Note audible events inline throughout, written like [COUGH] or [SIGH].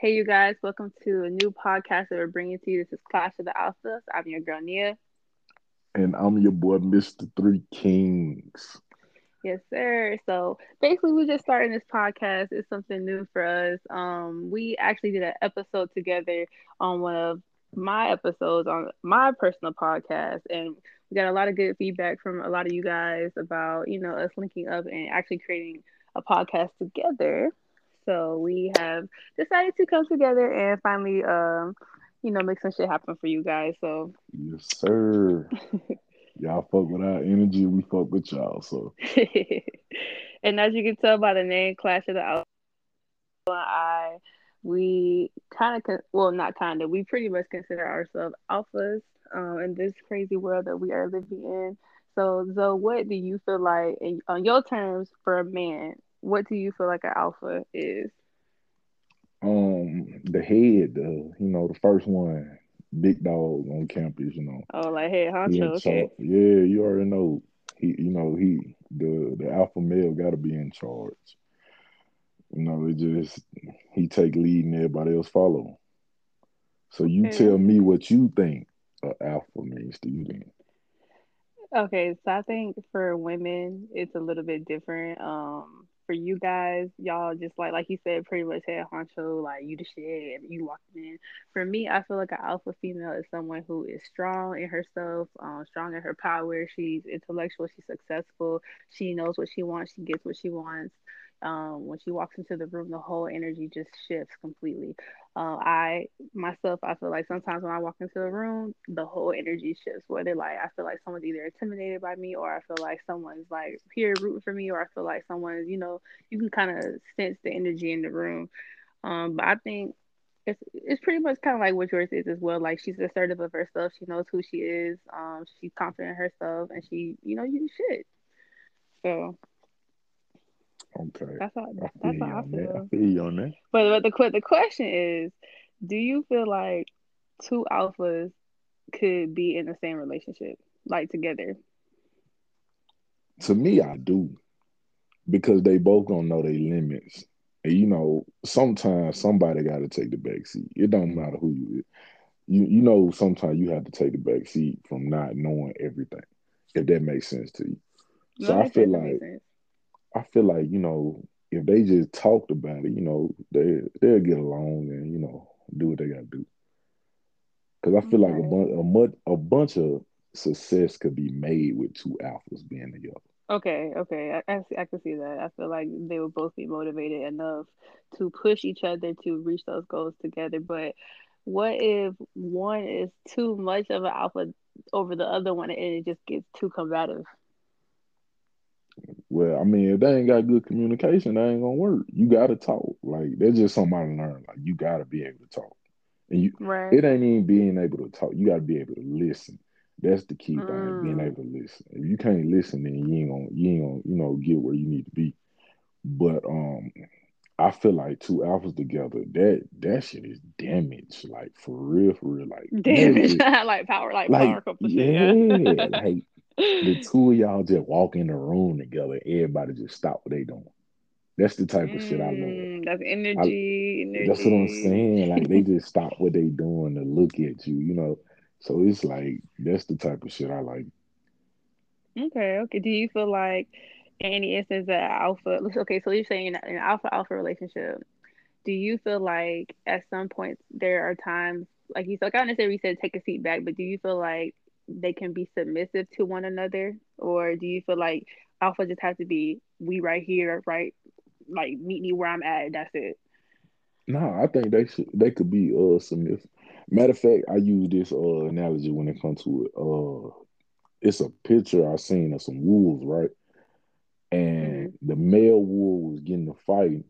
Hey, you guys, welcome to a new podcast that we're bringing to you. This is Clash of the Alphas. I'm your girl, Nia. And I'm your boy, Mr. Three Kings. Yes, sir. So basically, we're just starting this podcast. It's something new for us. Um, we actually did an episode together on one of my episodes on my personal podcast, and we got a lot of good feedback from a lot of you guys about you know us linking up and actually creating a podcast together. So we have decided to come together and finally, um, you know, make some shit happen for you guys. So yes, sir. [LAUGHS] y'all fuck with our energy, we fuck with y'all. So, [LAUGHS] and as you can tell by the name, Clash of the Alpha, I we kind of con- well, not kind of, we pretty much consider ourselves alphas um, in this crazy world that we are living in. So, Zoe, what do you feel like, in, on your terms, for a man, what do you feel like an alpha is? Um, the head, the you know, the first one, big dog on campus, you know. Oh, like head honcho, okay. Yeah, you already know. He, you know, he the the alpha male got to be in charge. You know, it just he take lead and everybody else follow. So you okay. tell me what you think an alpha means to you then. Okay, so I think for women it's a little bit different. Um, for you guys, y'all just like like you said, pretty much head honcho, like you the shit, you walking in. For me, I feel like an alpha female is someone who is strong in herself, um, strong in her power. She's intellectual, she's successful, she knows what she wants, she gets what she wants um, when she walks into the room, the whole energy just shifts completely. Uh, I myself, I feel like sometimes when I walk into a room, the whole energy shifts. Whether like I feel like someone's either intimidated by me, or I feel like someone's like here rooting for me, or I feel like someone's, you know, you can kind of sense the energy in the room. Um, but I think it's it's pretty much kind of like what yours is as well. Like she's assertive of herself. She knows who she is. Um, she's confident in herself, and she, you know, you should. So Okay. That's how that's how I feel. I feel you on that. But but the the question is, do you feel like two alphas could be in the same relationship, like together? To me, I do, because they both gonna know their limits. And you know, sometimes somebody got to take the back seat. It don't matter who you. You you know, sometimes you have to take the back seat from not knowing everything. If that makes sense to you. No, so I feel like I feel like you know if they just talked about it, you know they they'll get along and you know do what they got to do. Because I feel okay. like a bunch a, a bunch of success could be made with two alphas being together. Okay, okay, I, I, I can see that. I feel like they would both be motivated enough to push each other to reach those goals together. But what if one is too much of an alpha over the other one and it just gets too combative? Well, I mean, if they ain't got good communication, they ain't gonna work. You gotta talk. Like that's just something I learned. Like you gotta be able to talk. And you right. it ain't even being able to talk. You gotta be able to listen. That's the key mm. thing, being able to listen. If you can't listen, then you ain't gonna you ain't gonna, you know, get where you need to be. But um I feel like two alphas together, that that shit is damage. Like for real, for real. Like damage. [LAUGHS] like power, like, like power couple yeah. [LAUGHS] like the two of y'all just walk in the room together, everybody just stop what they doing. That's the type of shit I love. Mm, that's energy, I, energy. That's what I'm saying. Like they just [LAUGHS] stop what they doing to look at you, you know. So it's like that's the type of shit I like. Okay, okay. Do you feel like in any instance that alpha [LAUGHS] okay, so you're saying in an alpha alpha relationship, do you feel like at some point there are times like you said, like I understand you said take a seat back, but do you feel like they can be submissive to one another, or do you feel like alpha just has to be we right here, right? Like meet me where I'm at. That's it. No, I think they should. They could be uh submissive. Matter of fact, I use this uh analogy when it comes to it. Uh, it's a picture I seen of some wolves, right? And mm-hmm. the male wolf was getting a fight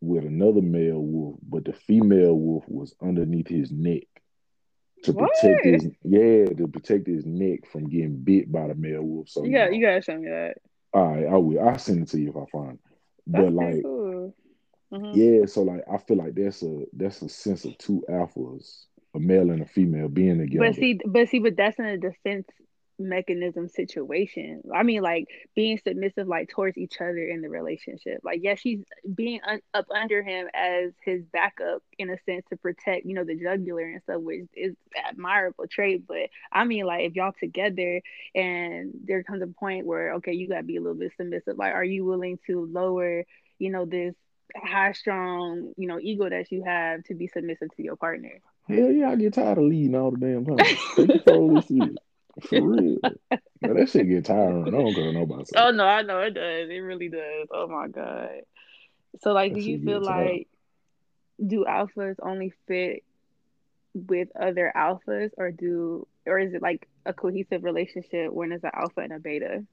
with another male wolf, but the female wolf was underneath his neck to what? protect his yeah to protect his neck from getting bit by the male wolf. So you got you, know, you gotta show me that. All right, I will. I'll send it to you if I find. It. That's but like, cool. mm-hmm. yeah, so like I feel like that's a that's a sense of two alphas, a male and a female being together. But see, but see, but that's in a defense mechanism situation. I mean, like being submissive, like towards each other in the relationship. Like, yeah, she's being un- up under him as his backup in a sense to protect, you know, the jugular and stuff, which is admirable trait. But I mean, like, if y'all together and there comes a point where, okay, you got to be a little bit submissive. Like, are you willing to lower, you know, this high strong, you know, ego that you have to be submissive to your partner? Hell yeah, I get tired of leading all the damn time. Take control of this shit. [LAUGHS] [LAUGHS] For real. Now, that shit get tiring. I don't care nobody. Oh no, I know it does. It really does. Oh my god. So like, That do you feel like do alphas only fit with other alphas, or do or is it like a cohesive relationship when it's an alpha and a beta?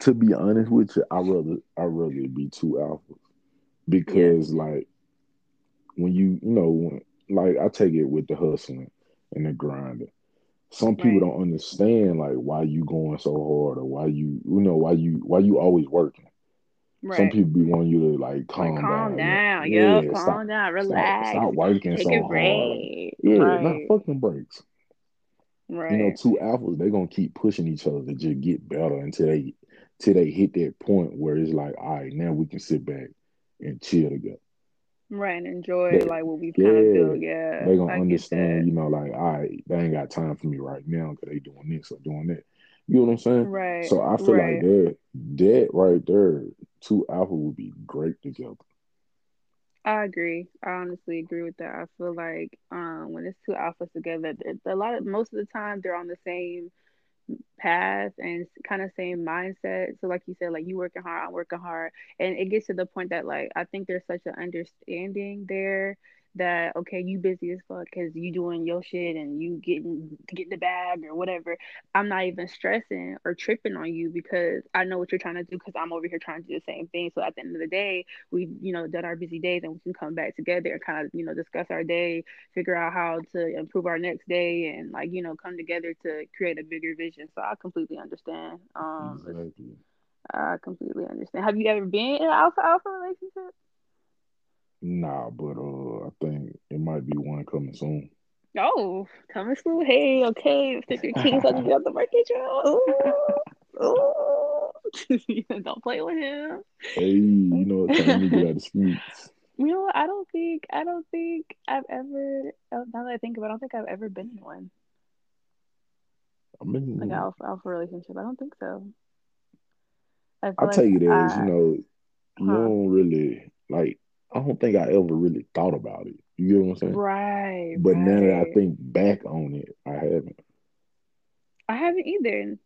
To be honest with you, I rather I rather be two alphas because like when you you know when, like I take it with the hustling and the grinding. Some people Right. don't understand like why you going so hard or why you you know why you why you always working. Right. Some people be wanting you to like calm, like calm down. down. Yeah, calm stop, down. stop, Relax. stop working Take so a hard. break. Yeah, right. not fucking breaks. right. You know, two alphas, they're gonna keep pushing each other to just get better until they till they hit that point where it's like, all right, now we can sit back and chill together. Right. And enjoy like what we've kind of yeah, built. Yeah. they gonna I understand, you know, like, all right, they ain't got time for me right now because they doing this or doing that. You know what I'm saying? Right. So I feel Right. like that that right there, two alpha would be great together. I agree. I honestly agree with that. I feel like um, when it's two alphas together, a lot of most of the time they're on the same path and kind of same mindset. So like you said, like you working hard, I'm working hard, and it gets to the point that like I think there's such an understanding there that okay, you busy as fuck because you doing your shit and you getting getting the bag or whatever. I'm not even stressing or tripping on you because I know what you're trying to do because I'm over here trying to do the same thing. So at the end of the day, we you know done our busy days and we can come back together and kind of you know discuss our day figure out how to improve our next day and like you know come together to create a bigger vision so i completely understand um Exactly. i completely understand have you ever been in an alpha alpha relationship Nah, but uh, I think it might be one coming soon. oh coming soon hey okay If Mr. king's on the [LAUGHS] market ooh. [LAUGHS] don't play with him Hey, you know what? Time to get out of the streets. [LAUGHS] you know i don't think i don't think i've ever oh, now that i think of it i don't think i've ever been in one I mean, like an alpha alpha relationship i don't think so I I like take it as I- you know, you don't really like. I don't think I ever really thought about it. You get what I'm saying? Right. But now that I think back on it, I haven't. I haven't either.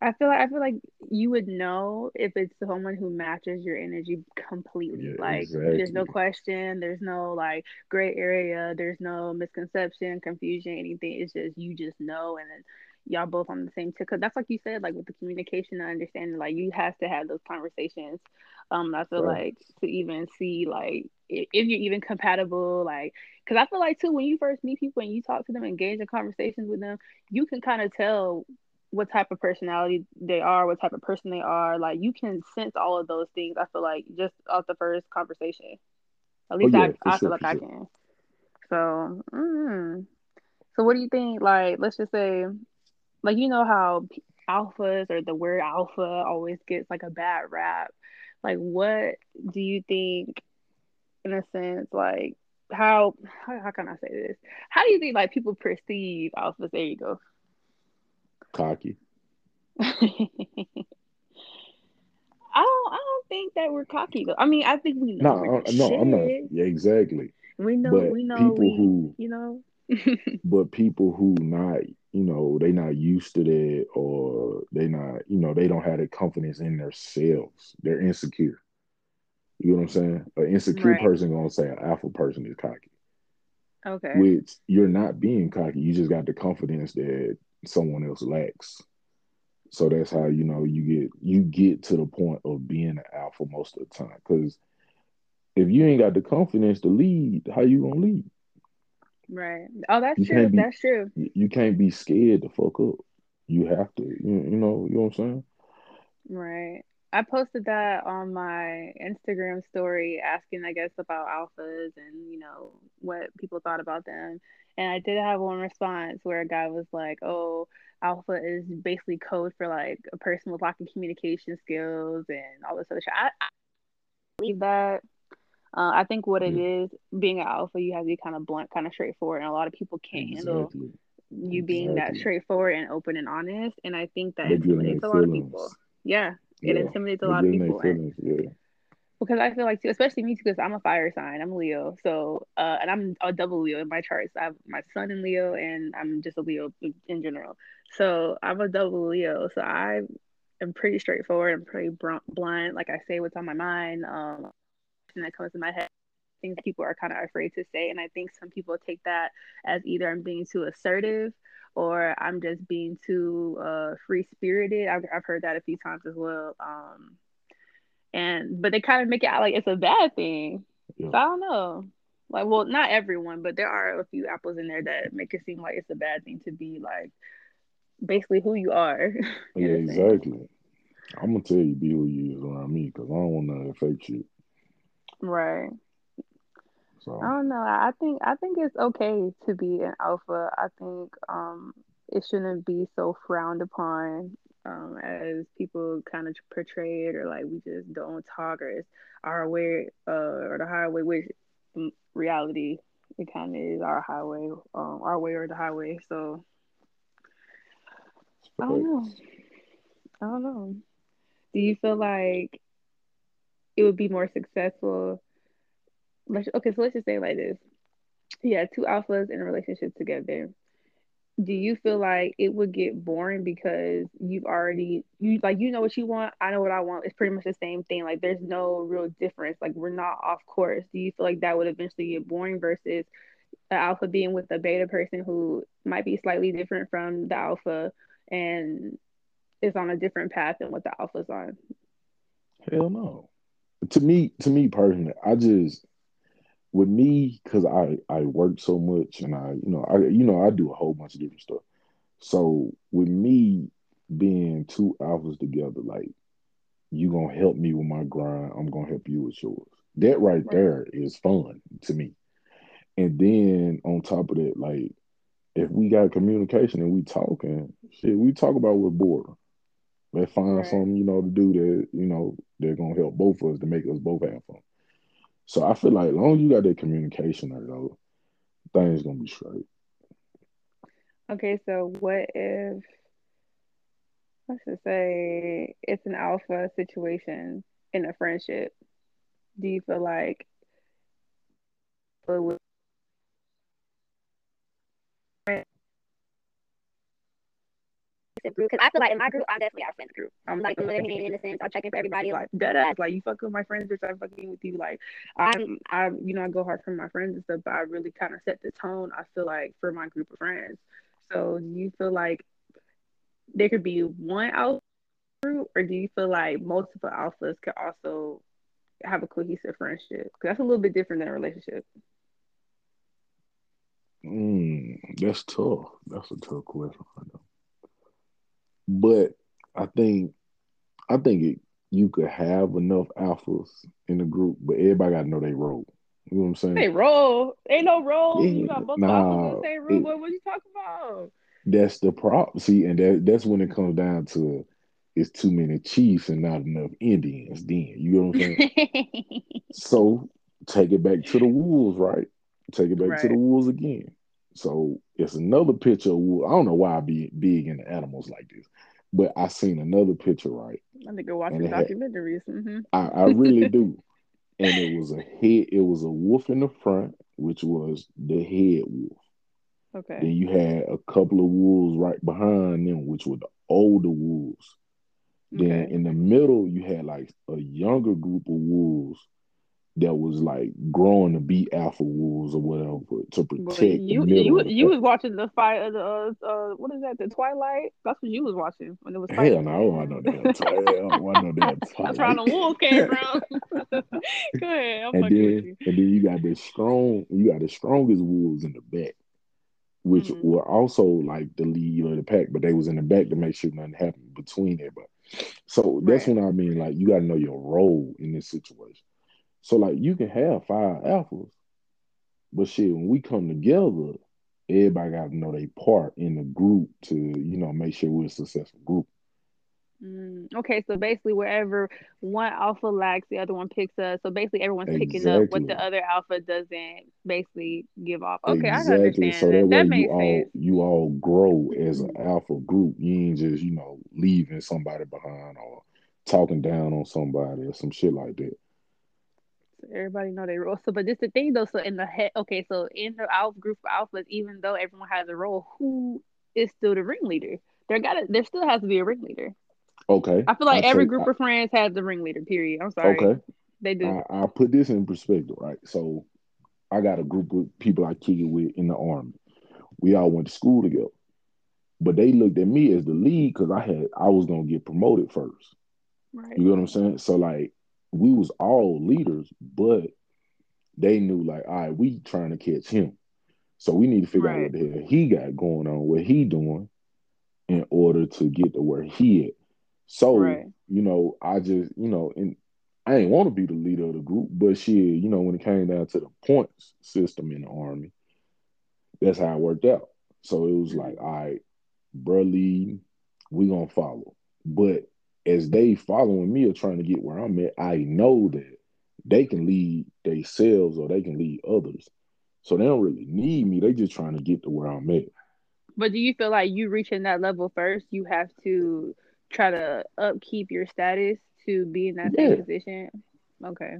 I feel like I feel like you would know if it's someone who matches your energy completely. Yeah, like there's no question, there's no like gray area, there's no misconception, confusion, anything. It's just you just know, and then y'all both on the same tip. Because that's like you said, like with the communication and understanding, like you have to have those conversations. Um, I feel Right. like to even see like if, if you're even compatible, like because I feel like too when you first meet people and you talk to them, engage in conversations with them, you can kind of tell what type of personality they are, what type of person they are. Like you can sense all of those things. I feel like just off the first conversation. At Oh least yeah, I, I feel like I sure. can. So, mm. so what do you think? Like, let's just say, like you know how alphas or the word alpha always gets like a bad rap. Like, what do you think? In a sense, like how how, how can I say this? How do you think like people perceive alphas? There you go. Cocky. [LAUGHS] I don't. I don't think that we're cocky though. I mean, I think we know No, we're I- the no, I'm not. Yeah, exactly. We know. But we know. people We. who, You know. [LAUGHS] but people who not, you know, they not used to that, or they not, you know, they don't have the confidence in themselves. They're insecure. You know what I'm saying? An insecure Right. person gonna say an alpha person is cocky, Okay. which you're not being cocky. You just got the confidence that someone else lacks. So that's how you know you get you get to the point of being an alpha most of the time. Because if you ain't got the confidence to lead, how you gonna lead? Right. Oh, that's You true. be That's true. you can't be scared to fuck up. You have to. You, you know. You know what I'm saying? Right. I posted that on my Instagram story asking, I guess, about alphas and, you know, what people thought about them. And I did have one response where a guy was like, oh, alpha is basically code for like a person with of communication skills and all this other shit. I, I believe that. Uh, I think what it Yeah. is, being an alpha, you have to be kind of blunt, kind of straightforward, and a lot of people can't handle Exactly. you being that straightforward and open and honest. And I think that getting intimidates a lot of people. Yeah, it Yeah. intimidates a lot of people. And feelings. Yeah. because I feel like too, especially me too, because I'm a fire sign. I'm a Leo, so uh, and I'm a double Leo in my charts. I have my sun in Leo, and I'm just a Leo in general. So I'm a double Leo. So I am pretty straightforward. I'm pretty blunt. blunt. Like I say what's on my mind. Um, that comes to my head. Things people are kind of afraid to say, and I think some people take that as either I'm being too assertive or I'm just being too uh, free spirited. I've, I've heard that a few times as well. Um, and but they kind of make it out like it's a bad thing. Yeah. So I don't know. Like, well, not everyone, but there are a few apples in there that make it seem like it's a bad thing to be like basically who you are. [LAUGHS] Yeah, in a sense. exactly. I'm gonna tell you be who you is around me because I don't want to affect shit. Right. So I don't know. I think I think it's okay to be an alpha. I think um it shouldn't be so frowned upon um as people kind of portray it or like we just don't talk or it's our way uh or the highway which in reality it kind of is our highway um our way or the highway so I don't know. I don't know. Do you feel like it would be more successful? Let's, okay, so let's just say like this. Yeah, two alphas in a relationship together. Do you feel like it would get boring because you've already you like you know what you want, I know what I want. It's pretty much the same thing. Like there's no real difference. Like we're not off course. Do you feel like that would eventually get boring versus the alpha being with a beta person who might be slightly different from the alpha and is on a different path than what the alpha's on? Hell no. To me, to me personally, I just with me because I I work so much and I you know I you know I do a whole bunch of different stuff. So with me being two alphas together, like you gonna help me with my grind, I'm gonna help you with yours. That right Right. there is fun to me. And then on top of that, like if we got communication and we talking, shit, we talk about what's boring. Let's find Right. something, you know, to do that, you know, they're gonna help both of us to make us both have fun. So I feel like as long as you got that communication there though, things gonna be straight. Okay, so what if let's just say it's an alpha situation in a friendship? Do you feel like it would Because I feel like in my group, I'm definitely our friends group. I'm Like, like I'm living in the sense, I'm checking for everybody. like dead ass, like you fuck with my friends, bitch, I'm fucking with you. Like I'm, I, you know, I go hard for my friends and stuff, but I really kind of set the tone. I feel like for my group of friends. So you feel like there could be one alpha group, or do you feel like multiple alphas could also have a cohesive friendship? Because that's a little bit different than a relationship. Mm, that's tough. That's a tough question. I know. But I think I think it, you could have enough alphas in the group, but everybody gotta know they role. You know what I'm saying? They roll. Ain't no roll. Yeah, you got multiple nah, alphas in the same room. it- What, you talking about? That's the problem. See, and that that's when it comes down to it's too many chiefs and not enough Indians. Then you know what I'm saying? [LAUGHS] so take it back to the wolves, right? Take it back to the wolves again. So it's another picture. I don't know why I be big into animals like this, but I seen another picture, right? I think I watching it had- documentaries. hmm I, I really [LAUGHS] do. And it was a head, it was a wolf in the front, which was the head wolf. Okay. Then you had a couple of wolves right behind them, which were the older wolves. Then in the middle, you had like a younger group of wolves that was like growing to be alpha wolves or whatever to Boy, protect you the middle. you you was watching the fight of the uh, uh what is that the Twilight? That's what you was watching when it was Hell fighting. no, I don't know that. Hell, I know that. [LAUGHS] That's where the wolves came [LAUGHS] from. [LAUGHS] Go ahead, I'm and then you. and then you got the strong, you got the strongest wolves in the back, which Mhm. were also like the lead of the pack, but they was in the back to make sure nothing happened between everybody. So that's Right. when I mean like you got to know your role in this situation. So like you can have five alphas, but shit, when we come together, everybody got to know their part in the group to you know make sure we're a successful group. Mm, okay, so basically, wherever one alpha lacks, the other one picks up. So basically, everyone's picking up what the other alpha doesn't basically give off. Okay, I understand So that. that way That you makes all sense. you all grow as an alpha group. You ain't just, you know, leaving somebody behind or talking down on somebody or some shit like that. Everybody know their role. So, but this the thing though. So in the head, okay, so in the alpha group of alphas, even though everyone has a role, who is still the ringleader? There got to there still has to be a ringleader. Okay. I feel like I every take group I, of friends has the ringleader. Period. I'm sorry, okay. they do. I, I'll put this in perspective, right? So I got a group of people I kick it with in the army. We all went to school together. But they looked at me as the lead because I had I was gonna get promoted first. right. You know what I'm saying? So like we was all leaders, but they knew like, all right, we trying to catch him. So we need to figure out what the hell he got going on, what he doing in order to get to where he at. So, Right. you know, I just, you know, and I ain't want to be the leader of the group, but shit, you know, when it came down to the points system in the army, that's how it worked out. So it was like, all right, bro, lead, we gonna follow. But as they following me or trying to get where I'm at, I know that they can lead themselves or they can lead others. So they don't really need me. They just trying to get to where I'm at. But do you feel like you reaching that level first? You have to try to upkeep your status to be in that Yeah. position. Okay.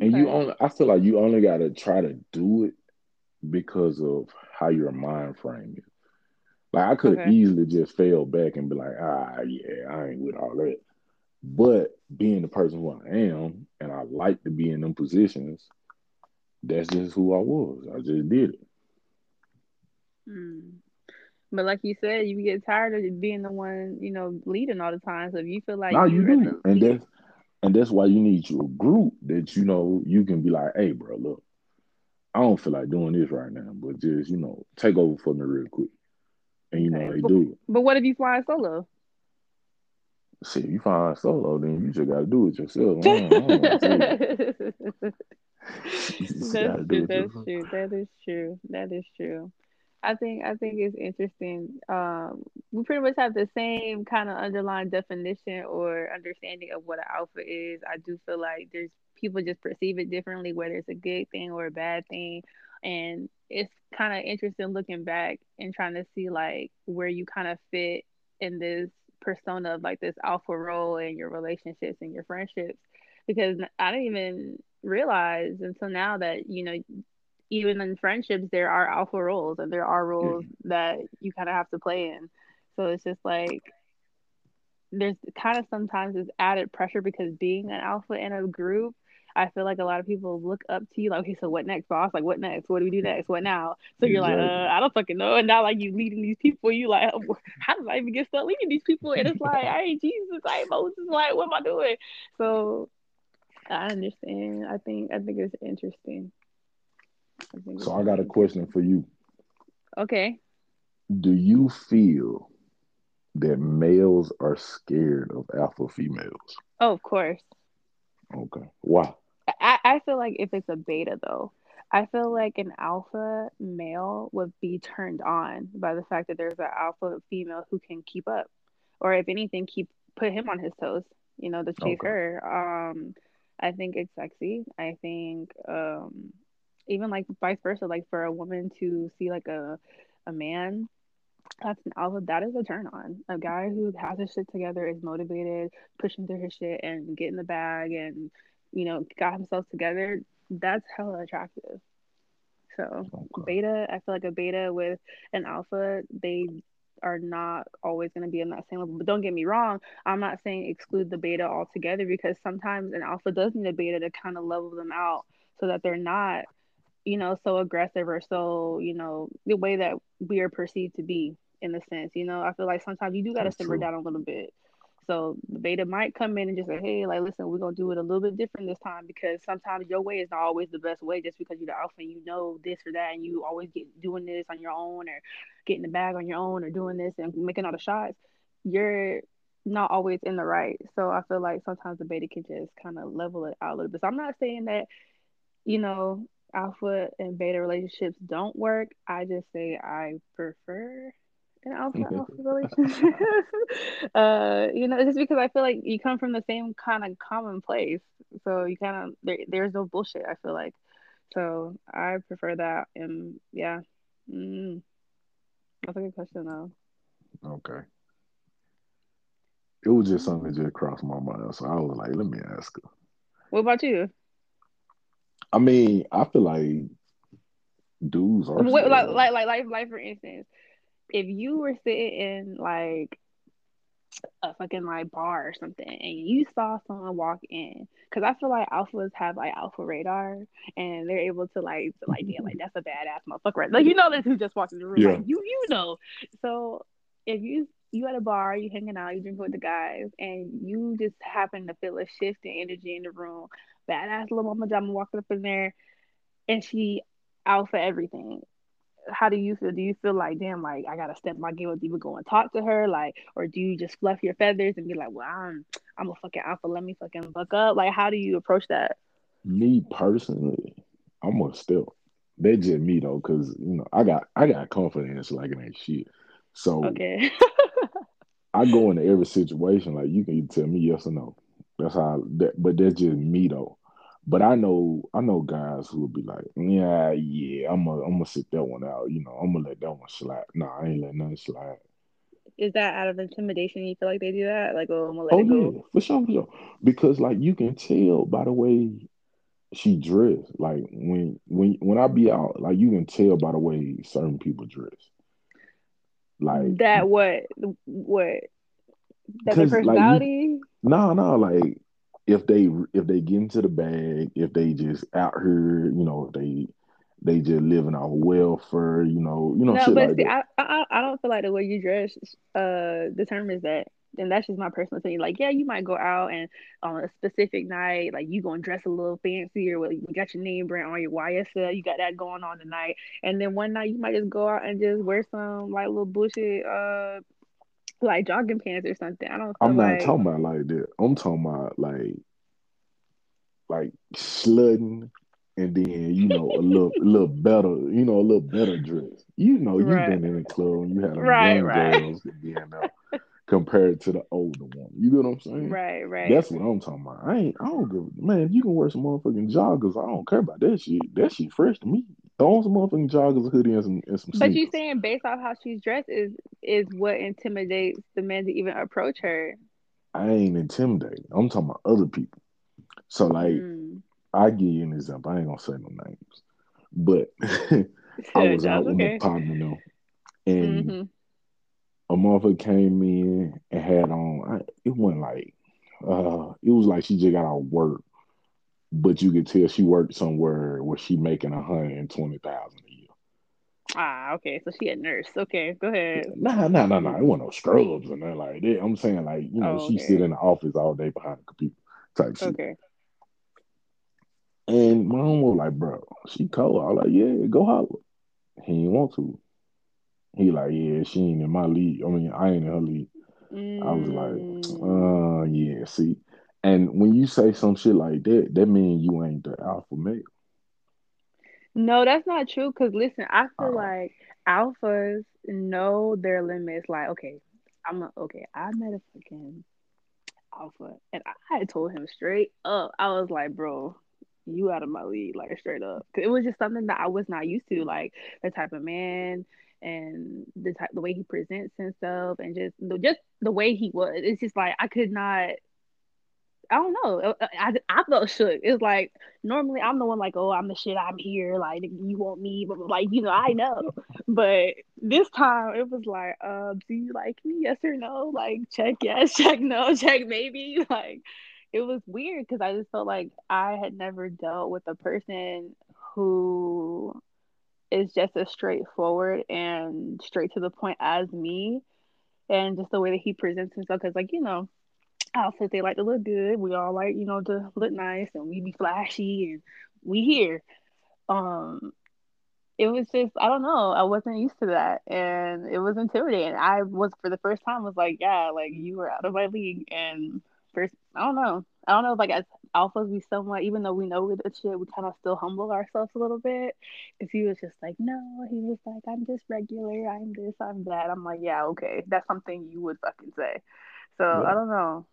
And you only I feel like you only gotta try to do it because of how your mind frame is. Like I could have Okay. easily just fell back and be like, ah yeah, I ain't with all that. But being the person who I am and I like to be in them positions, that's just who I was. I just did it. Mm. But like you said, you get tired of being the one, you know, leading all the time. So if you feel like Now you do. And that's and that's why you need your group that you know you can be like, hey bro, look, I don't feel like doing this right now, but just, you know, take over for me real quick. And you know they But, do it. but what if you fly solo? Shit, you find solo, then you just gotta do it yourself. I don't, I don't want to tell you. You just That's true. That's true. That is true. That is true. I think I think it's interesting. Um, we pretty much have the same kind of underlying definition or understanding of what an alpha is. I do feel like there's people just perceive it differently, whether it's a good thing or a bad thing. And it's kind of interesting looking back and trying to see like where you kind of fit in this persona of like this alpha role in your relationships and your friendships. Because I didn't even realize until now that, you know, even in friendships there are alpha roles and there are roles mm-hmm. that you kind of have to play in so it's just like there's kind of sometimes this added pressure because being an alpha in a group i feel like a lot of people look up to you like okay so what next boss? Like what next? What do we do next? What now? So you're like uh i don't fucking know. And now like you leading these people you like how did i even get stuck leading these people? And it's like i ain't jesus. I ain't moses. Like what am i doing? So i understand. I think i think it's interesting. I think So it's I got a question for you. Okay. Do you feel that males are scared of alpha females? Oh, of course. Okay. Why? I, I feel like if it's a beta though, I feel like an alpha male would be turned on by the fact that there's an alpha female who can keep up, or if anything, keep put him on his toes. You know, to chase Okay. her. Um, I think it's sexy. I think um, even like vice versa, like for a woman to see like a a man that's an alpha. That is a turn on. A guy who has his shit together, is motivated, pushing through his shit, and getting the bag, and you know, got himself together. That's hella attractive. So Okay. beta, I feel like a beta with an alpha, they are not always going to be in that same level. But don't get me wrong, I'm not saying exclude the beta altogether because sometimes an alpha does need a beta to kind of level them out so that they're not, you know, so aggressive or so, you know, the way that we are perceived to be in a sense. You know, I feel like sometimes you do got to simmer true. down a little bit. So the beta might come in and just say, hey, like, listen, we're gonna do it a little bit different this time because sometimes your way is not always the best way just because you're the alpha and you know this or that and you always get doing this on your own or getting the bag on your own or doing this and making all the shots. You're not always in the right. So I feel like sometimes the beta can just kind of level it out a little bit. So I'm not saying that, you know, alpha and beta relationships don't work. I just say I prefer an alpha [LAUGHS] alpha relationship. [LAUGHS] uh, you know, just because I feel like you come from the same kind of common place, so you kind of there, there's no bullshit. I feel like, so I prefer that, and yeah, mm, that's a good question though. Okay. It was just something that just crossed my mind, so I was like, let me ask her. What about you? I mean, I feel like dudes are Wait, like, like, like, like, like, for instance, if you were sitting in like a fucking like bar or something and you saw someone walk in because i feel like alphas have like alpha radar and they're able to like to, like yeah like [LAUGHS] that's a badass motherfucker. Right like you know this who just walked in the room. Yeah. like you you know. So if you you at a bar you hanging out you drinking with the guys and you just happen to feel a shift in energy in the room badass little mama jama walking up in there and she alpha everything how do you feel? Do you feel like, damn, like I gotta step my game up, even go and talk to her, like, or do you just fluff your feathers and be like, well, I'm, I'm a fucking alpha, let me fucking buck up? Like, how do you approach that? me personally, I'm gonna still. They just me though, because you know I got I got confidence like it ain't shit. So Okay, I go into every situation like you can tell me yes or no. That's how. That, but that's just me though. But I know I know guys who will be like, yeah, yeah, I'm gonna I'm gonna sit that one out. You know, I'm gonna let that one slide. Nah, I ain't letting nothing slide. is that out of intimidation? You feel like they do that? Like, oh, I'm gonna let Oh it go. yeah, for sure, for sure. Because like you can tell by the way she dressed. Like when when when I be out, like you can tell by the way certain people dress. Like That what what that their 'Cause, like, you- personality? no, no, like if they if they get into the bag, if they just out here, you know, if they they just living off welfare, you know, you know, no, shit but like see, that. I, I I don't feel like the way you dress uh determines that. And that's just my personal opinion. Like, yeah, you might go out and on a specific night, like you gonna dress a little fancier, with you got your name brand on your YSL, you got that going on tonight. And then one night you might just go out and just wear some like little bullshit uh like jogging pants or something. I don't I'm not like talking about like that. I'm talking about like like slutting and then you know a little little better, you know, a little better dress. You know, you've Right. been in the club and you had a Right, young right. girls there uh, compared to the older one. You know what I'm saying? right, right. That's what I'm talking about. I ain't I don't give man, you can wear some motherfucking joggers. I don't care about that shit. That shit fresh to me. Throw some motherfucking joggers, a hoodie, and some and some But you saying based off how she's dressed is is what intimidates the men to even approach her. I ain't intimidated. I'm talking about other people. So like Mm. I give you an example. I ain't gonna say no names. But [LAUGHS] I was out with okay. my partner now, and hmm a motherfucker came in and had on. I, it wasn't like, uh, it was like she just got out of work, but you could tell she worked somewhere where she making a hundred and twenty thousand a year. Ah, okay. So she a nurse. Okay, go ahead. Nah, nah, nah, nah. It wasn't no scrubs or nothing like that. I'm saying like, you know, Oh, she sit in the office all day behind the computer type shit. Okay. And my mom was like, bro, she cold. I was like, yeah, go holler. He didn't want to. He like, yeah, she ain't in my league. I mean, I ain't in her league. I was like, Mm. uh, yeah, see. And when you say some shit like that, that means you ain't the alpha male. No, that's not true. Cause listen, I feel Oh. like alphas know their limits. Like, okay, I'm a, okay. I met a fucking alpha, and I had told him straight up. I was like, bro, you out of my league, like straight up. 'Cause it was just something that I was not used to, like the type of man and the type, the way he presents himself, and just the just the way he was. It's just like I could not. I don't know. I, I, I felt shook. It's like normally I'm the one like, oh, I'm the shit. I'm here. Like you want me, but like you know, I know. But this time it was like, uh, do you like me? Yes or no? Like check yes, [LAUGHS] check no, check maybe. [LAUGHS] Like it was weird because I just felt like I had never dealt with a person who is just as straightforward and straight to the point as me, and just the way that he presents himself. Because like you know outfits. They like to look good. We all like, you know, to look nice and we be flashy and we here. Um, it was just I don't know. I wasn't used to that, and it was intimidating. I was for the first time was like, yeah, like you were out of my league, and first, I don't know. I don't know if like as alphas we somewhat, even though we know we're the shit, we kind of still humble ourselves a little bit. Because he was just like, no, he was like, I'm just regular. I'm this, I'm that. I'm like, yeah, okay, that's something you would fucking say. So Yeah. I don't know.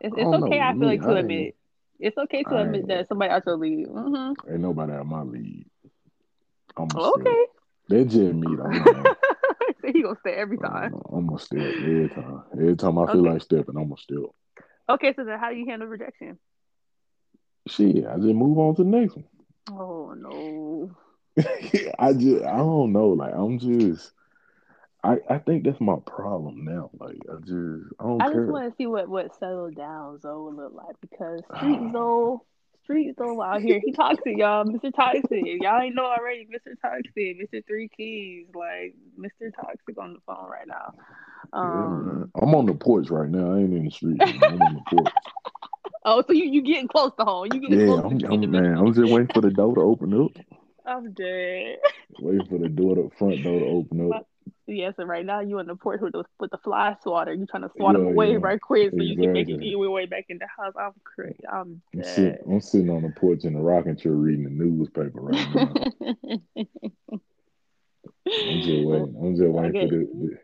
It's, it's okay. I feel like to I admit. It's okay to I admit that somebody out your league. Mm-hmm. Ain't nobody out my league. I'm Okay. They just me though. so [LAUGHS] he gonna stay every time. Uh, I'm gonna step every time. Every time I feel Okay. like stepping, I'm gonna step. Okay, so then how do you handle rejection? Shit, I just move on to the next one. Oh no. [LAUGHS] I just I don't know. Like I'm just I I think that's my problem now. Like I just I don't I care. just want to see what what settled down Zoe will look like because [SIGHS] Street Zoe, Street Zoe out here, he toxic, y'all. Mr. Toxic, y'all ain't know already. Mr. Toxic, Mr. Three Keys, like Mr. Toxic on the phone right now. Um. man. I'm on the porch right now. I ain't in the street. I'm on the porch. [LAUGHS] Oh, so you you getting close to home? You getting Yeah, close I'm, to I'm man. I'm just waiting for the door to open up. [LAUGHS] I'm dead. Waiting for the door, the front door to open up. Yeah, and right now you on the porch with the with the fly swatter. You trying to swat them away yeah. right quick so you can make it your way back in the house. I'm crazy. I'm I'm, sit, I'm sitting on the porch in the rocking chair reading the newspaper right now. I'm just [LAUGHS] waiting. I'm just waiting Okay. for the,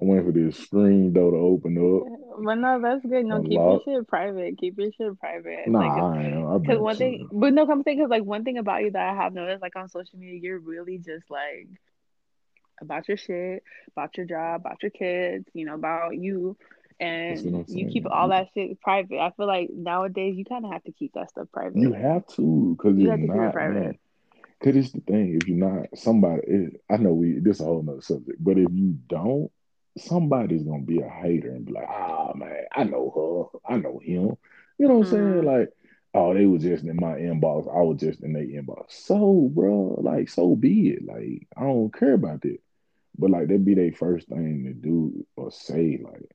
I'm waiting for this screen door to open up. but no, that's good. No, keep your shit private. Keep your shit private. Nah, Like, I am. Because one thing, but no, come think because like one thing about you that I have noticed, like on social media, you're really just like about your shit, about your job, about your kids, you know, about you, and you keep all that shit private. I feel like nowadays you kind of have to keep that stuff private. You have to, cause You if have to keep it not, private. man. Cause it's the thing. If you're not somebody, it, I know we. This a whole nother subject. But if you don't, somebody's gonna be a hater and be like, "Ah, man, I know her. I know him." You know what I'm saying? Mhm. Like, oh, they was just in my inbox. I was just in their inbox. So, bro, like, so be it. Like, I don't care about that. But like, that'd be their first thing to do or say, like.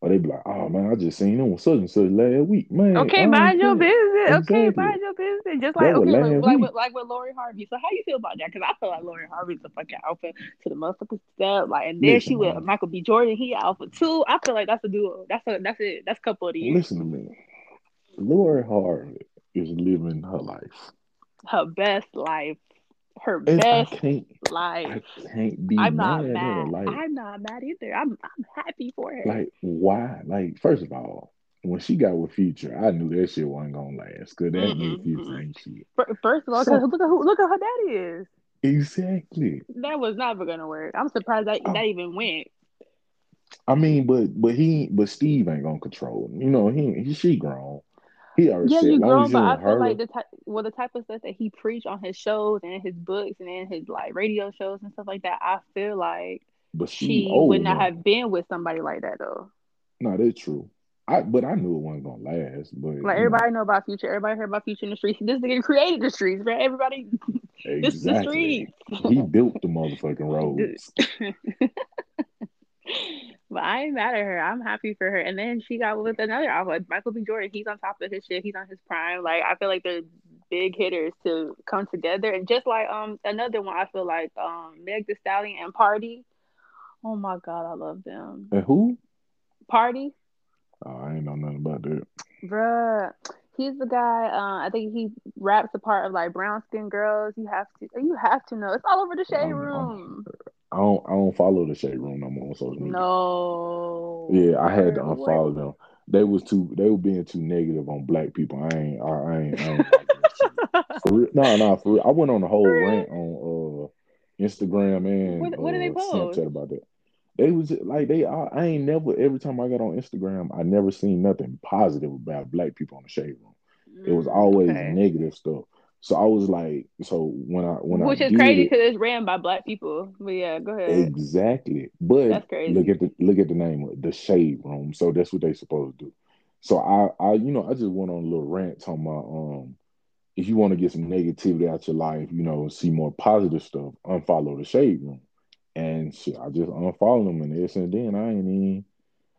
Or they be like, oh man, I just seen them with such and such last week. Man, Okay, mind your business. Okay, Exactly. mind your business. Just like okay, like, like with like with Lori Harvey. So how you feel about that? Because I feel like Lori Harvey's a fucking alpha to the motherfucking step. Like, and then she with man. Michael B. Jordan. He alpha too. I feel like that's a duo. That's a that's it. That's a couple of years. Listen to me. Lori Harvey is living her life. Her best life. Her best life. I can't be I'm not mad her. mad. Like I'm not mad either. I'm I'm happy for her. like why? Like, first of all, when she got with Future, I knew that shit wasn't gonna last. Cause that Mm-mm, nigga Future ain't shit. First of all, So- look at who look at her daddy is. Exactly. That was never gonna work. I'm surprised that that even went. I mean, but but he but Steve ain't gonna control him. You know, he, he she grown. He already Yeah, said, you grown, but I feel like the type, well, the type of stuff that he preached on his shows and in his books and in his like radio shows and stuff like that, I feel like But she old would not have been with somebody like that though. No, that's true. I but I knew it wasn't gonna last. But Like you know, everybody know about Future, everybody heard about Future in the streets. This nigga created the streets, bro. Everybody, [LAUGHS] this the streets. He built the motherfucking [LAUGHS] roads. [LAUGHS] but I ain't mad at her. I'm happy for her. And then she got with another alpha, Michael B. Jordan. He's on top of his shit. He's on his prime. Like I feel like they're big hitters to come together. And just like um another one, I feel like um Meg Thee Stallion and Pardi. Oh my god, I love them. And who? Pardi, Oh, I ain't know nothing about that. bruh. He's the guy. Uh, I think he raps a part of like brown skin girls. You have to. You have to know. It's all over the shade I'm- room. I don't I don't follow the shade room no more on social media. No. Yeah, I had to unfollow them. They was too they were being too negative on black people. I ain't I, I ain't I ain't like that shit. [LAUGHS] For real. No, no, for real. I went on a whole rant on uh Instagram and What- what did they uh, post? Snapchat about that. They was like they I, I ain't never every time I got on Instagram, I never seen nothing positive about black people on the shade room. It was Mm, always okay. negative stuff. So I was like, so when I when Which I which is crazy it, because it's ran by black people. But yeah, go ahead. Exactly. But That's crazy. look at the look at the name of the shade room. So that's what they supposed to do. So I I you know I just went on a little rant talking about um if you want to get some negativity out your life, you know, see more positive stuff, unfollow the shade room. And shit, I just unfollowed them and ever since then I ain't even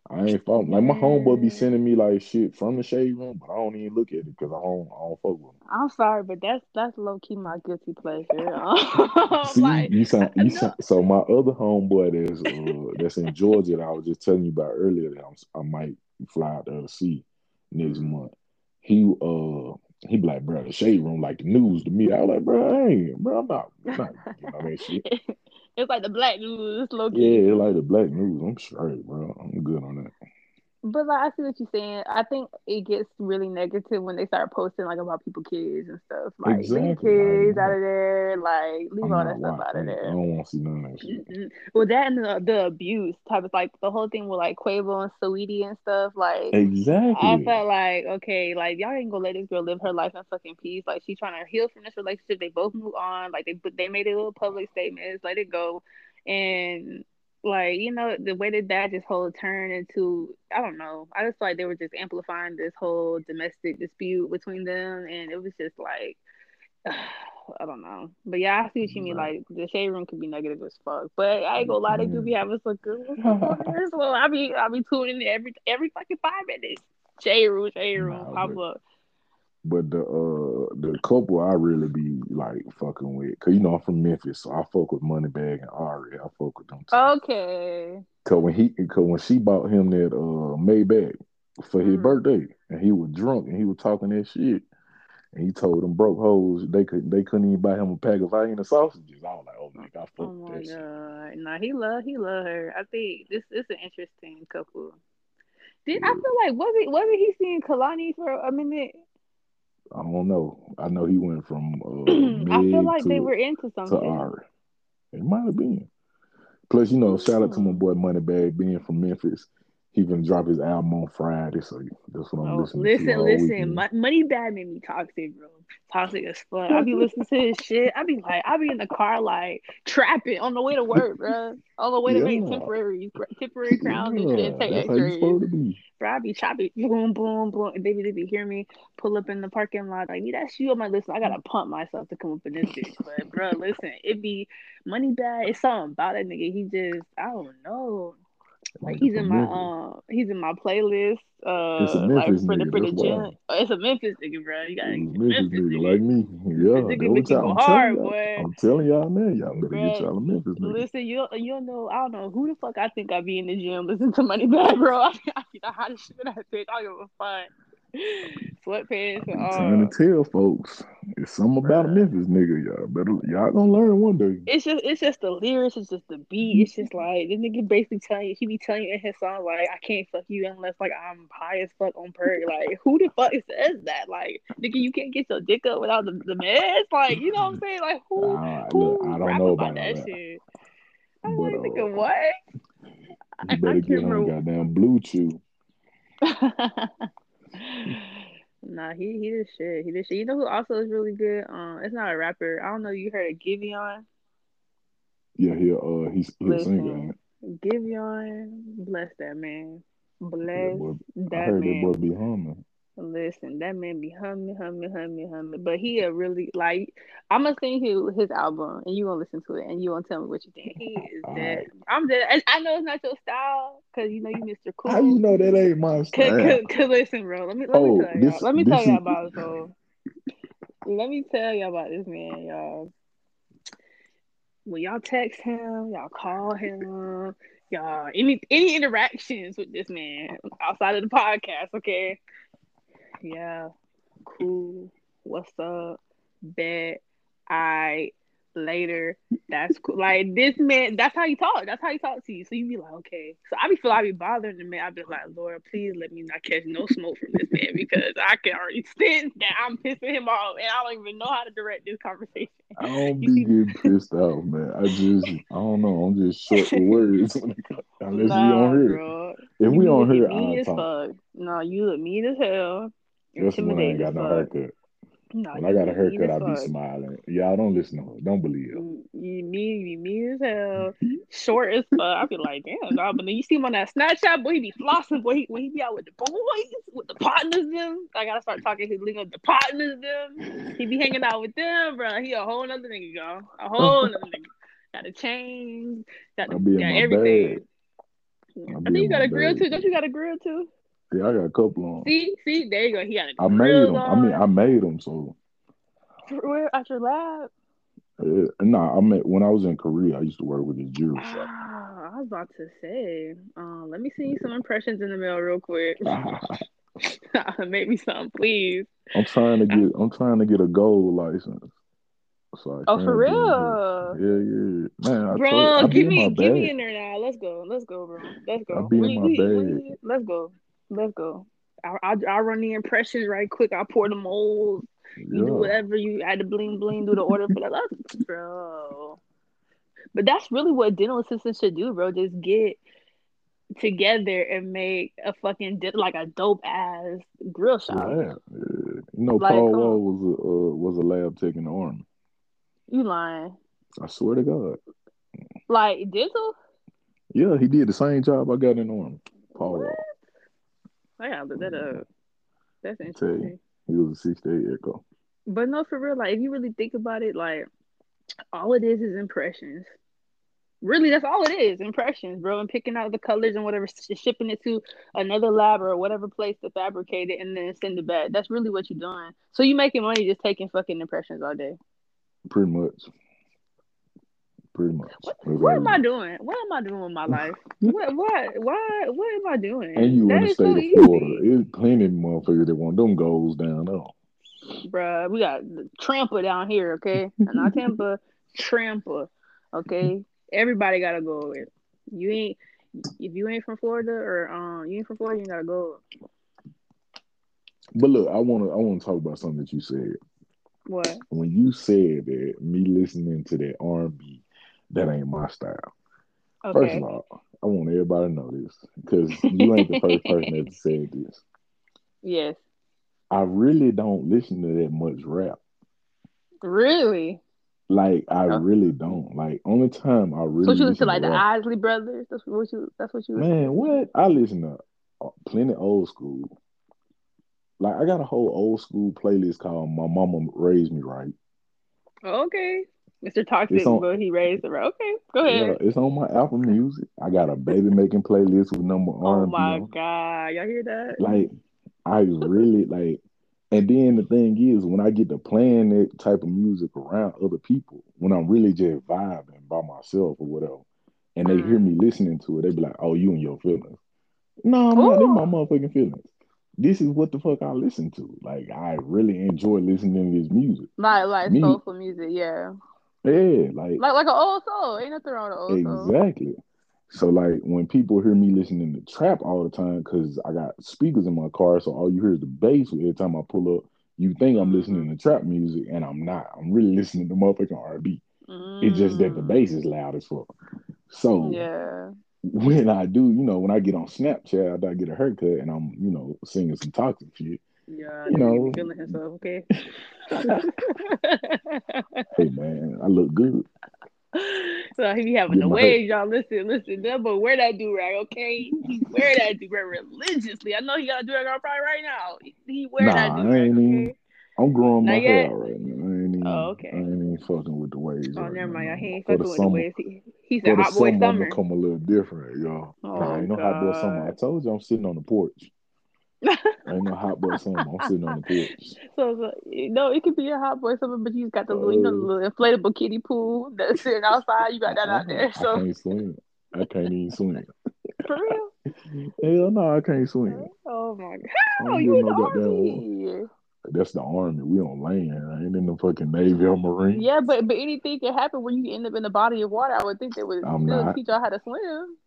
I ain't fault. Like my homeboy be sending me like shit from the shade room, but I don't even look at it because I don't, I don't fuck with him. I'm sorry, but that's that's low key my guilty pleasure. [LAUGHS] See, like, you sound, you sound, so my other homeboy that's uh, that's in Georgia that I was just telling you about earlier that I'm, I might fly out there to see next month. He uh he be like, bro, the shade room like the news to me. I was like, bro, I ain't, bro, I'm not, I'm not getting on that shit. [LAUGHS] it's like the black news, low Yeah, key. it's like the black news. I'm straight, bro. I'm good on that. But like, I see what you're saying. I think it gets really negative when they start posting like about people kids and stuff. Like, leave kids out of there. Like, leave I'm all that stuff out of there. I don't want to see none of that shit. Mm-mm. Well, that and the, the abuse type of like the whole thing with like Quavo and Saweetie and stuff. Like, Exactly. I felt like okay, like y'all ain't gonna let this girl live her life in fucking peace. Like she's trying to heal from this relationship. They both move on. Like they they made a little public statements, let it go, and like you know the way that that just whole turned into I don't know. I just feel like they were just amplifying this whole domestic dispute between them, and it was just like. [SIGHS] I don't know, but yeah, I see what you mean. Like the shade room could be negative as fuck, but I ain't gonna lie, they do be having some good ones. [LAUGHS] So I be I be tuning in every every fucking five minutes. Shade room, shade room, Nah, pop but up. but the uh the couple I really be like fucking with, cause you know I'm from Memphis, so I fuck with Moneybagg and Ari. I fuck with them too. Okay. Cause when he, cause when she bought him that uh Maybach for his Mhm. birthday, and he was drunk and he was talking that shit, and he told them broke hoes they could they couldn't even buy him a pack of Vienna sausages. I was like, oh nigga, I fuck Oh my that shit. god. Nah, he love he love her. I think this is an interesting couple. Did I feel like was it wasn't he seeing Kalani for a minute? I don't know. I know he went from uh [CLEARS THROAT] I feel like they to were into to something. Ari. It might have been. Plus, you know, shout out to my boy Moneybagg being from Memphis. He gonna drop his album on Friday, so that's what I'm Oh, listening listen, to listen. weekend. Moneybagg made me toxic, bro. Toxic as fuck. I be [LAUGHS] listening to his shit. I be like, I be in the car like trapping on the way to work, bro. On the way to make temporary temporary crowns and Yeah, shit, take that's how you supposed to be. Bro, I be chopping, boom, boom, boom. And baby, they be hear me pull up in the parking lot. Like, yeah, that's you. on my list. I gotta pump myself to come up in this bitch. But, bro, listen, it be Moneybagg. It's something about that nigga. He just, I don't know. Like, he's in my, um, he's in my playlist. Uh, It's a like Memphis for the nigga, for the gym. Oh, it's a Memphis nigga, bro. You gotta a get a Memphis Memphis nigga nigga. like me. Yeah, This that's nigga what make you I'm, telling hard, y'all. boy. I'm telling y'all now, y'all better get y'all a Memphis nigga. Listen, you you don't know. I don't know who the fuck I think I be in the gym listening to Moneybagg, bro. [LAUGHS] I, I be the hottest shit that bitch. I don't give a fuck. [LAUGHS] Sweatpants and I'm trying to tell folks, it's something about. Memphis nigga. Y'all better, y'all gonna learn one day. It's just it's just the lyrics, it's just the beat. It's just like this nigga basically telling you he be telling you in his song like I can't fuck you unless like I'm high as fuck on perk. Like who the fuck says that? Like nigga, you can't get your dick up without the, the meds. Like you know what I'm saying? Like who I, look, I who don't know about about that that, shit? I'm but like uh, nigga, what? You better can't get on remember. goddamn blue chew. [LAUGHS] [LAUGHS] nah, he he the shit. He did shit. You know who also is really good? Um, it's not a rapper. I don't know. You heard of Giveon? Yeah, he uh he's he a singer. Listen, Ain't Giveon, bless that man. Bless boy, I that heard that boy man. be humming. Listen, that man be humming, humming, humming, humming. But he a really like. I'm gonna sing his his album, and you gonna listen to it, and you gonna tell me what you think. He is dead. right. I'm dead. And I know it's not your style, cause you know you Mr. Cool. How you know that ain't my style? cause, cause listen, bro. Let me let me Oh, tell y'all. this Let me tell this y'all is about so. Let me tell y'all about this man, y'all. When y'all text him, y'all call him, y'all any any interactions with this man outside of the podcast, okay? Yeah, cool. What's up? Bet. I later. That's cool. Like this man, that's how he talk. That's how he talk to you. So you be like, okay. So I be feel I be bothering the man. I be like, Lord, please let me not catch no smoke from this man because I can already [LAUGHS] sense that I'm pissing him off, and I don't even know how to direct this conversation. I don't [LAUGHS] be getting pissed off, man. I just I don't know. I'm just short with words [LAUGHS] unless we nah, on here. bro, If you we on here, as talk. fuck. No, you look mean as hell, Just when I ain't got no haircut. No, When I got a haircut, I be smiling. Y'all don't listen to her. Don't believe her. Mm, you, you mean, you mean as hell. Mm-hmm. Short as fuck. I be like, damn, dog. But then you see him on that Snapchat, boy, he be flossing, boy. He, when he be out with the boys, with the partners, them. I gotta start talking his lingo, the partners, them. He be hanging out with them, bro. He a whole nother nigga, y'all. A whole nother nigga. Got a chain, got the, be got everything. I think you got a grill too. Don't you got a grill too? Yeah, I got a couple on. See, see, there you go. He got a I made grill them. I mean. I made them. So, Where at your lab? uh, nah, I met when I was in Korea. I used to work with this jewelry shop. Ah, I was about to say. Um, let me send you some impressions in the mail real quick. [LAUGHS] [LAUGHS] Make me something, please. I'm trying to get. I'm trying to get a gold license. So I Oh, for real? Yeah, yeah, man. I Bro, told, give me, my give me in there now. Let's go, let's go, bro. Let's go. I be in my we- bag. we- let's go, let's go. I, I, I run the impressions right quick. I pour the molds. You do whatever you add the bling bling. Do the order for that, Let's- bro. But that's really what dental assistants should do, bro. Just get together and make a fucking like a dope ass grill shop. Yeah. You know, Like, Paul Wall was a uh, was a lab tech in the army. You lying? I swear to God. Like dental? Yeah, he did the same job I got in the army. Paul What? Wall. I gotta look that up. That's Tell you. interesting. He was a six day echo. But no, for real, like if you really think about it, like all it is is impressions. Really, that's all it is, impressions, bro. And picking out the colors and whatever, sh- shipping it to another lab or whatever place to fabricate it, and then send it back. That's really what you're doing. So you making money just taking fucking impressions all day. Pretty much. Pretty much. What, what am I doing? What am I doing with my [LAUGHS] life? What, what, why, what am I doing? And you That in the state so of. Florida. It's plenty of motherfuckers that want them goals down there. Bruh, we got Trampa down here, okay? And not [LAUGHS] Tampa, Trampa, okay? Everybody gotta go with. You ain't if you ain't from Florida or um you ain't from Florida, you gotta go. But look, I wanna I wanna talk about something that you said. What? When you said that me listening to that R and B, that ain't my style. First of all, I want everybody to know this because you ain't the first person that [LAUGHS] said this. Yes. I really don't listen to that much rap. Really? Like I Oh. really don't. Like only time I really So what you listen to like the Isley Brothers? That's what you that's what you Man, what? I listen to uh, plenty old school. Like I got a whole old school playlist called "My Mama Raised Me Right." Okay. Mr. Toxic, on- but he raised her. Okay, go Yeah, ahead. it's on my Apple Music. I got a baby making playlist with number oh R Oh and B my god. Y'all hear that? Like I really like. And then the thing is, when I get to playing that type of music around other people, when I'm really just vibing by myself or whatever, and they hear mm. me listening to it, they be like, "Oh, you and your feelings." No, I'm not in my motherfucking feelings. This is what the fuck I listen to. Like I really enjoy listening to this music. Like like Me. soulful music, yeah. Yeah, like Like like an old soul. Ain't nothing wrong with an old soul. Exactly. So like when people hear me listening to trap all the time, because I got speakers in my car, so all you hear is the bass every time I pull up. You think I'm Mhm. listening to trap music, and I'm not. I'm really listening to motherfucking R&B. It's just that the Mm. bass is loud as fuck. So Yeah. when I do, you know, when I get on Snapchat, I get a haircut, and I'm, you know, singing some toxic shit. Yeah, You know. feeling himself, okay? [LAUGHS] [LAUGHS] Hey man, I look good. [LAUGHS] so he be having Get the waves, y'all. Listen, listen, that but wear that do rag, okay? He wear that do rag religiously. I know he got a do rag on probably right now. He, wear Nah, that do rag, okay? I'm growing my hair out right now. I ain't even, Oh, okay. I ain't even fucking with the waves. Oh, right never mind. no y'all. He ain't fucking with the summer, waves. He, he For the hot boy summer, I'm gonna come a little different, y'all. Oh, nah, ain't no hot boy summer. I told you I'm sitting on the porch. Ain't no [LAUGHS] hot boy summer. I'm sitting on the porch. [LAUGHS] So, so no, it could be a hot boy summer, but you just got the little, you know, the Uh, little inflatable kiddie pool that's sitting outside. You got that out I, there. I So can't swim. I can't even swim. [LAUGHS] for real. Hell no, I can't swim. Oh my god. I How you in the army? That's the army. We on land. I ain't in the fucking Navy or Marine. Yeah, but but anything can happen when you end up in the body of water. I would think they would I'm still not. teach y'all how to swim.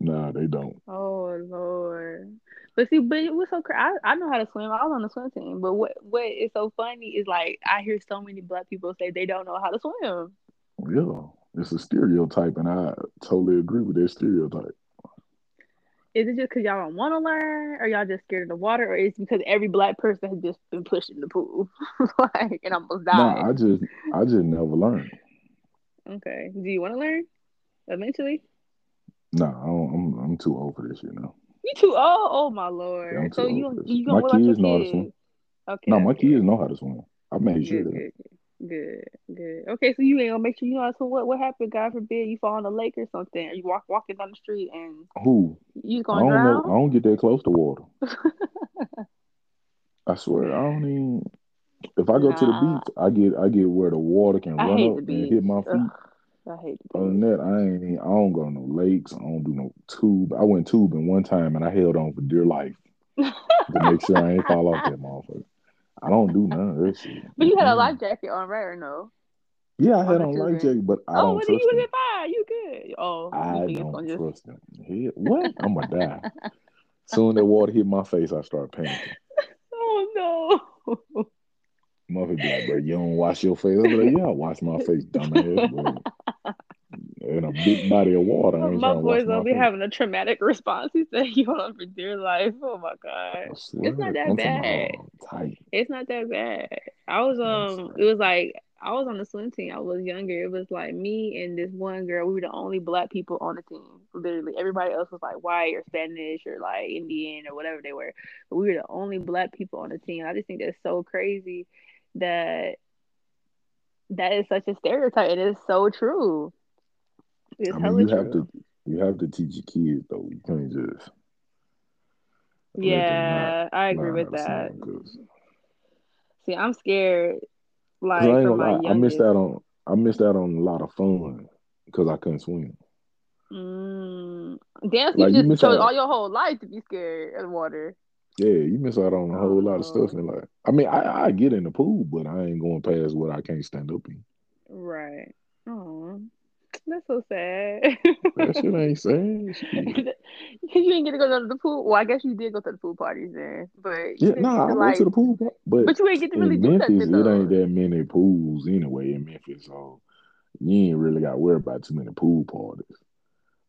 Nah, they don't. Oh lord. But see, but it was so crazy. I, I know how to swim. I was on the swim team. But what what is so funny is like I hear so many black people say they don't know how to swim. Yeah, it's a stereotype, and I totally agree with that stereotype. Is it just because y'all don't want to learn, or y'all just scared of the water, or is it because every black person has just been pushed in the pool, [LAUGHS] like and almost died? Nah, I just, I just never learned. Okay. Do you want to learn eventually? Nah, I don't, I'm, I'm too old for this you now. You too old. Oh my lord. Yeah, so you old for this. you gonna your kids know how to swim. Okay. No, my okay. kids know how to swim. I made sure Good, that. good, good. Good. Okay, so you ain't gonna make sure you know. So what? What happened? God forbid you fall in the lake or something. Or you walk walking down the street and Who? you gonna don't know. I don't get that close to water. [LAUGHS] I swear, I don't even. If I go to the beach, I get I get where the water can I run up and hit my feet. Ugh, I hate the Other than that, I ain't. even- I don't go to no lakes. I don't do no tube. I went tubing one time and I held on for dear life [LAUGHS] to make sure I ain't fall off that motherfucker. I don't do none of that shit. But you had a life jacket on, right or no? Yeah, I had on life jacket, but I Oh, don't you trust was them. it fine? You good? Oh, I don't trust them. Hell, what? I'm gonna die. [LAUGHS] Soon that water hit my face, I start panicking. [LAUGHS] Oh no. Mother be like, bro, you don't wash your face. I be like, yeah, I wash my face, dumbass. But in a big body of water, I ain't My trying to wash boy's only having a traumatic response. He said, "You on for dear life." Oh my god, it's not that I'm bad. It's not that bad. I was um, it was like I was on the swim team. I was younger. It was like me and this one girl. We were the only black people on the team. Literally, everybody else was like white or Spanish or like Indian or whatever they were. But we were the only black people on the team. I just think that's so crazy that that is such a stereotype. It is so true. It's I mean, you have to you have to teach your kids though. You can't just them not Yeah, I agree with that. See, I'm scared, like my lie, I missed youngest. out on I missed out on a lot of fun because I couldn't swim. Mm. Damn, Like you just chose all your whole life to be scared of water. Yeah, you miss out on a whole lot of stuff. Oh, And like, I mean, I I get in the pool, but I ain't going past what I can't stand up in. right. Oh, that's so sad. That shit [LAUGHS] ain't sad. Shit. you didn't get to go to the pool. Well, I guess you did go to the pool parties then, but you Yeah, nah, to I go to like. the pool, but but you ain't get to really in do Memphis, nothing it ain't that many pools anyway in Memphis, so you ain't really got to worry about too many pool parties.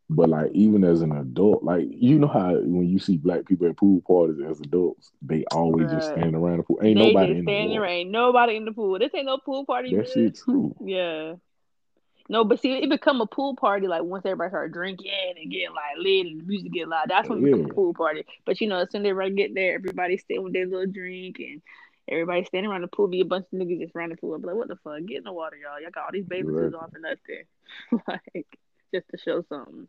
But like even as an adult, like you know how when you see black people at pool parties as adults, they always just stand around the pool. Ain't nobody in the there, ain't nobody in the pool. This ain't no pool party, That bitch. shit true. Yeah. No, but see, it become a pool party like once everybody start drinking and getting like lit and the music get loud. That's when it become a pool party. But you know, as soon as everybody get there, everybody staying with their little drink and everybody standing around the pool. Be a bunch of niggas just around the pool. I'm like, what the fuck? Get in the water, y'all. Y'all got all these suits exactly. on for nothing, [LAUGHS] like just to show something.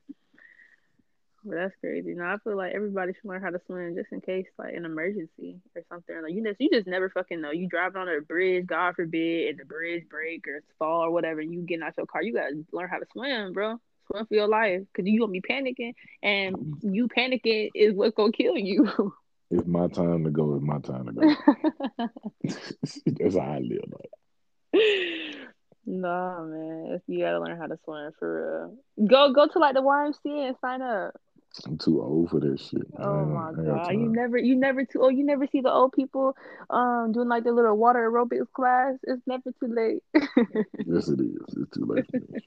But that's crazy. No, I feel like everybody should learn how to swim just in case, like an emergency or something. Like you just, you just never fucking know. You driving on a bridge, God forbid, and the bridge break or fall or whatever, and you getting out your car. You gotta learn how to swim, bro. Swim for your life, cause you gonna be panicking, and you panicking is what's gonna kill you. [LAUGHS] It's my time to go. It's my time to go. [LAUGHS] [LAUGHS] That's how I live. Like, nah, man, you gotta learn how to swim for real. Go, go to like the YMCA and sign up. I'm too old for this shit. Oh my I ain't got god, you never, you never too. Oh, you never see the old people, um, doing like the little water aerobics class. It's never too late. [LAUGHS] Yes, it is. It's too late. [LAUGHS]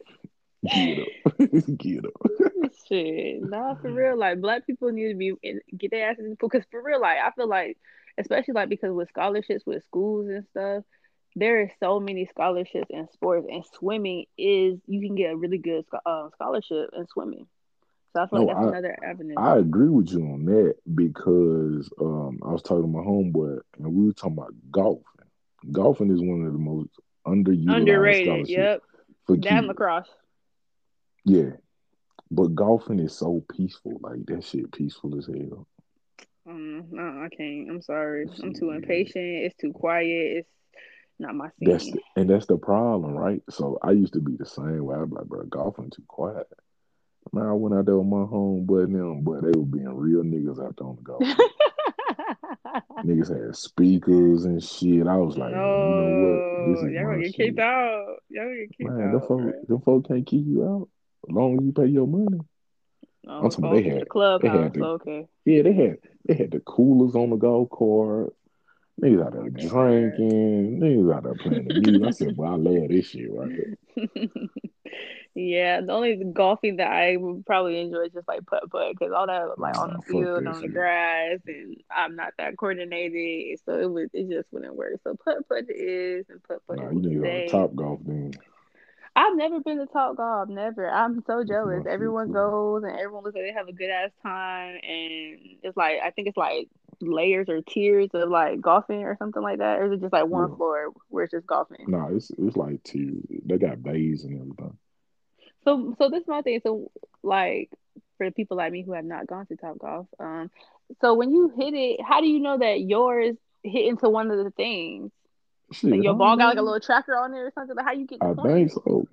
Get up. [LAUGHS] Get up. Shit, nah, for real. Like black people need to be in, get their asses in the pool. Cause for real, like I feel like, especially like because with scholarships with schools and stuff, there is so many scholarships in sports, and swimming is you can get a really good uh, scholarship in swimming. So I feel like that's I another avenue. I agree with you on that because um, I was talking to my homeboy and we were talking about golfing. Golfing is one of the most underutilized Underrated. scholarships Yep. for kids. lacrosse. Yeah, but golfing is so peaceful. Like that shit, peaceful as hell. Um, no, I can't. I'm sorry. I'm too impatient. It's too quiet. It's not my That's the, and that's the problem, right? So I used to be the same way. I'm like, bro, golfing too quiet. Man, I went out there with my homeboy and them, but they were being real niggas out there on the golf. [LAUGHS] Niggas had speakers and shit. I was like, man, you know what? This no, is y'all gonna get kicked out. Y'all gonna get kicked Man, them out, folk, bro. them folk can't keep you out as long as you pay your money. Oh, I'm Oh, talking oh, about they okay, the had, they clubhouse. had the, oh, Okay. yeah, they had, they had the coolers on the golf course. Niggas out there drinking. Niggas out there playing the music. I said, [LAUGHS] well, I love this shit right here. [LAUGHS] yeah, the only golfing that I would probably enjoy is just like putt putt because all that like on the field, on the grass, and I'm not that coordinated, so it would it just wouldn't work. So putt putt is and putt putt Nah, you will niggas on stay. the top golf then. I've never been to Top Golf, never. I'm so jealous. Everyone goes and everyone looks like they have a good ass time, and it's like I think it's like layers or tiers of like golfing or something like that, or is it just like one Yeah. floor where it's just golfing? Nah, it's it's like two. They got bays and everything. So, so this is my thing. So, like for the people like me who have not gone to Top Golf, um, so when you hit it, how do you know that yours hit into one of the things? Shit, Like your ball got like a little tracker on there or something. Like how you get I think so.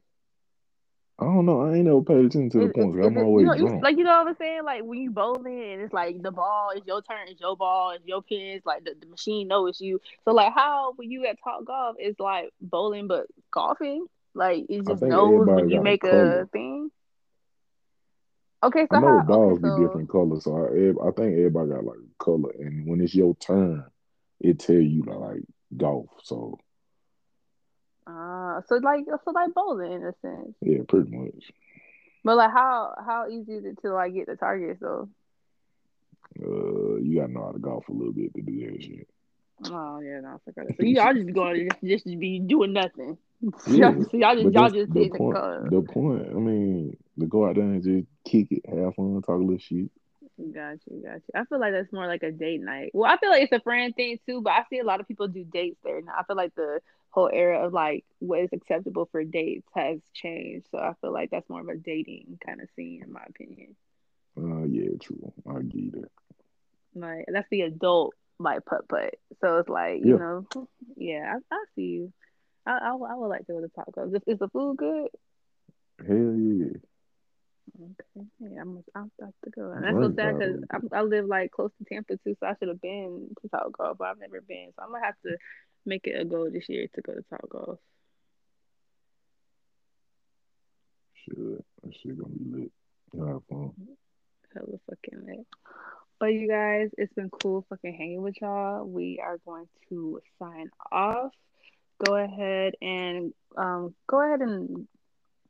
I don't know. I ain't never paid attention to the is, points. is I'm it, always you know, you, like you know what I'm saying? Like when you bowling and it's like the ball is your turn, it's your ball, it's your pins. Like the, the machine knows you. So like how when you at Top Golf it's like bowling but golfing? Like it just knows when you a make color. a thing. Okay, so I know how? Okay, balls be different colors, so I, I think everybody got like color, and when it's your turn, it tell you to, like golf. So uh, so like so like bowling in a sense. yeah, pretty much. But like how how easy is it to like get the targets though? Uh, you gotta know how to golf a little bit to do that shit. Oh yeah, no, I forgot. [LAUGHS] So y'all just going to just, just be doing nothing. [LAUGHS] Yeah, so y'all just y'all just the hitting the point. The point. I mean, to go out there and just kick it, have fun, talk a little shit. Got you, got you. I feel like that's more like a date night. Well, I feel like it's a friend thing too, but I see a lot of people do dates there now. I feel like the whole era of like what is acceptable for dates has changed. So I feel like that's more of a dating kind of scene, in my opinion. Uh, yeah, true. I get it. Like that's the adult like putt putt. So it's like you Yeah. know, yeah, I, I see you. I, I, would- I would like to go to Taco. Is, is the food good? Hell yeah. Okay, I'm I'm about to go. And that's so sad because. I, I live like close to Tampa too, so I should have been to Top Golf, but I've never been. So I'm gonna have to make it a goal this year to go to Top Golf. Shit, that shit gonna be lit. You'll have fun. Hella fucking lit. But you guys, it's been cool fucking hanging with y'all. We are going to sign off. Go ahead and um go ahead and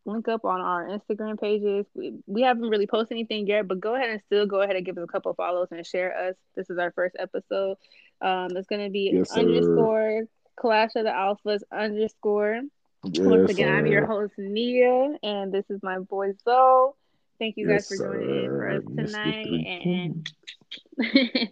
link up on our Instagram pages. We, we haven't really posted anything yet, but go ahead and still go ahead and give us a couple follows and share us. This is our first episode. Um, it's gonna be Yes, underscore Clash of the Alphas underscore. Once Yes, again, I'm your host Nia, and this is my boy Zoe. Thank you guys Yes, for joining in for us tonight. And. [LAUGHS]